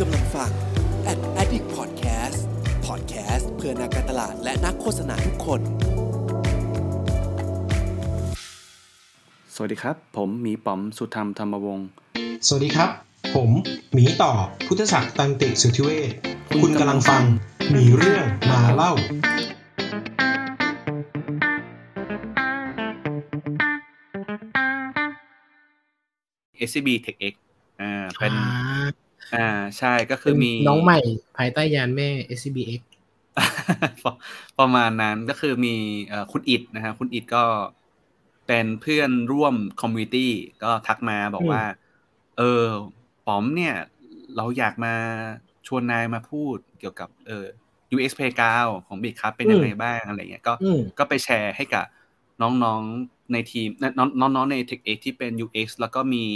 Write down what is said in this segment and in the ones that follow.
กำลังฟัง Ad Addict Podcast Podcast เพื่อนักการตลาดและนักโฆษณาทุกคน สวัสดีครับ ผมหมีป๋อมสุธรรมธรรมวงศ์ สวัสดีครับ ผมหมีต่อพุทธศักดิ์ตันติสุทธิเวชคุณกำลังฟังหมีเรื่องมาเล่า SCB Tech X อ่าเป็น อ่าใช่ก็คือมีน้องใหม่ภายใต้ยานแม่ SCBX ประประมาณนั้นก็คือมีเอ่อคุณอิดนะฮะคุณอิดก็เป็นเพื่อนร่วมคอมมูนิตี้ก็ทักมาบอกว่า เออป๋อมเนี่ย เราอยากมาชวนนายมาพูดเกี่ยวกับเออ UX Playground ของบิ๊กครับเป็นยังไงบ้างอะไรเงี้ยก็อืมก็ไปแชร์ให้กับน้องๆในทีมน้องน้องๆใน Tech X ที่เป็น UX แล้วก็มี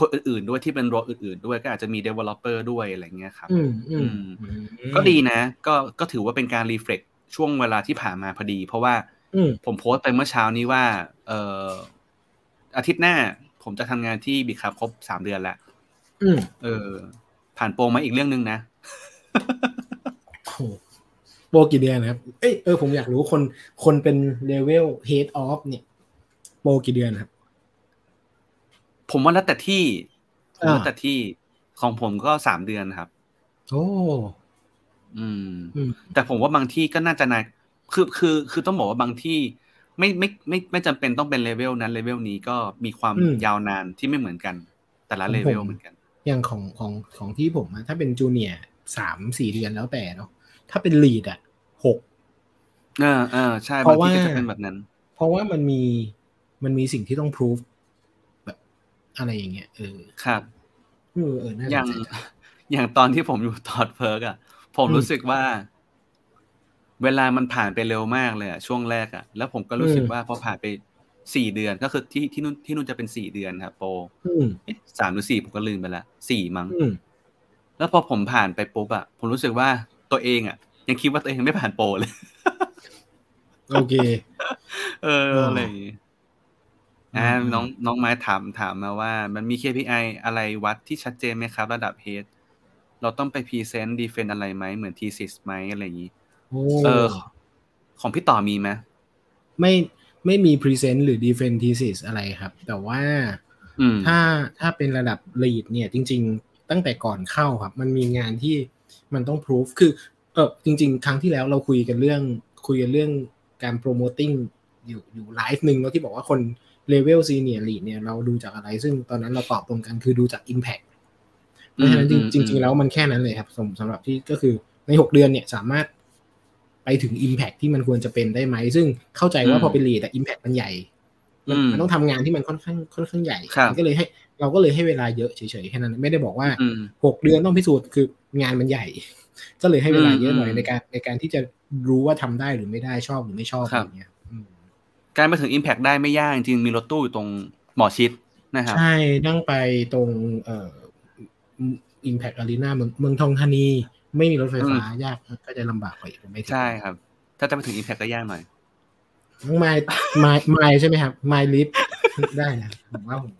คนอื่นๆด้วยที่เป็นโรลอื่นๆด้วยก็อาจจะมี Developer ด้วยอะไรเงี้ยครับอืมอืมอืก็ดีนะ ก็ก็ถือว่าเป็นการรีเฟล็กช่วงเวลาที่ผ่านมาพอดี เพราะว่าอืมผมโพสต์ไปเมื่อเช้านี้ว่า เอ่ออาทิตย์หน้า ผมจะทำงานที่บิ๊กครับครบสามเดือนแล้วอืมเออ ผ่านโปรมาอีกเรื่องหนึ่งนะโอ้โหโปรกี่เดือนนะครับ เอ้ยเออผมอยากรู้คนคนเป็นเลเวล head of เนี่ย โปรกี่เดือนครับ ผมว่าแล้วแต่ที่ผมอ่าแล้วแต่ที่ของผมก็สามเดือนครับ โอ้อืมอืม แต่ผมว่าบางที่ก็น่าจะนานคือคือคือต้องบอกว่าบางที่ไม่ไม่ไม่ไม่จำเป็นต้องเป็นเลเวลนั้นเลเวลนี้ก็มีความอืมยาวนานที่ไม่เหมือนกัน แต่ละของเลเวลผมเหมือนกัน อย่างของของของที่ผมอะถ้าเป็นจูเนียร์สามสี่เดือนแล้วแต่เนาะถ้าเป็นลีดอะหกเออเออใช่เพบางราะที่ก็ว่าจะเป็นแบบนั้น เพราะว่ามันมีมันมีสิ่งที่ต้องพิสูจแบบ อะไรอย่างเงี้ยเออครับเออเออน่าสอย่างนใจจังอย่างตอนที่ผมอยู่ตอดเพิร์กอะผมอืมรู้สึกว่า เวลามันผ่านไปเร็วมากเลยอะช่วงแรกอะแล้วผมก็รู้สึกอืมว่าพอผ่านไปสี่เดือนก็คือที่ที่นู่นที่นู่นจะเป็นสี่เดือนครับโปรอืมเอ๊ะสามหรือสี่ผมก็ลืมไปละสี่มั้งอืมแล้วพอผมผ่านไปปุ๊บอะผมรู้สึกว่าตัวเองอะยังคิดว่าตัวเองไม่ผ่านโปรเลย โอเค เอออ๋อออะไรอย่างงี้ อ่าอืมน้องน้องไม้ถามถามมาว่า มันมี KPI อะไรวัดที่ชัดเจนไหมครับ ระดับ head เราต้องไป present defend อะไรไหมเหมือน thesis ไหมอะไรอย่างนี้โอ้เออ ของพี่ต่อมีไหมไม่ไม่มี present หรือ defend thesis อะไรครับ แต่ว่าอืมถ้าถ้าเป็นระดับ lead เนี่ย จริง ๆ ตั้งแต่ก่อนเข้าครับ มันมีงานที่มันต้อง proof คือเออจริง ๆ ครั้งที่แล้วเราคุยกันเรื่อง คุยกันเรื่องการ promoting อยู่อยู่ไลฟ์หนึ่งแล้วที่บอกว่าคน level senior lead เนี่ยเราดูจากอะไร ซึ่งตอนนั้นเราตอบตรงกันคือดูจาก impact เพราะฉะนั้นจอืมริงอืมจริง ๆ แล้วมันแค่นั้นเลยครับสำสำหรับที่ก็คือในหกเดือนเนี่ยสามารถไปถึง Impact ที่มันควรจะเป็นได้ไหม ซึ่งเข้าใจว่าพอเป็น lead แต่ Impact มันใหญ่มันอืมมันต้องทำงานที่มันค่อนข้างค่อนข้างใหญ่ครับมันก็เลยให้เราก็เลยให้เวลาเยอะเฉยๆแค่นั้นไม่ได้บอกว่าอืมหกเดือนต้องพิสูจน์คืองานมันใหญ่ ก็เลยให้เวลาเยอะหน่อยอืมในการในการที่จะรู้ว่าทำได้หรือไม่ได้ชอบหรือไม่ชอบครัอะบไรเงี้ยอืม การไปถึง Impact ได้ไม่ยากจริงๆมีรถตู้อยู่ตรงหมอชิดนะครับ ใช่นั่งไปตรงเอ่อ Impact Arena เมืองเมืองทองธานี ไม่มีรถไฟฟ้ายากก็จะลำบากกว่าอีกผมไม่ถึงใช่ครับ ถ้าจะไปถึง Impact ก็ยากหน่อยน้องไมล์ไมล์ไมล์ใช่ไหมครับไมล์ลิฟได้นะผมว่าผม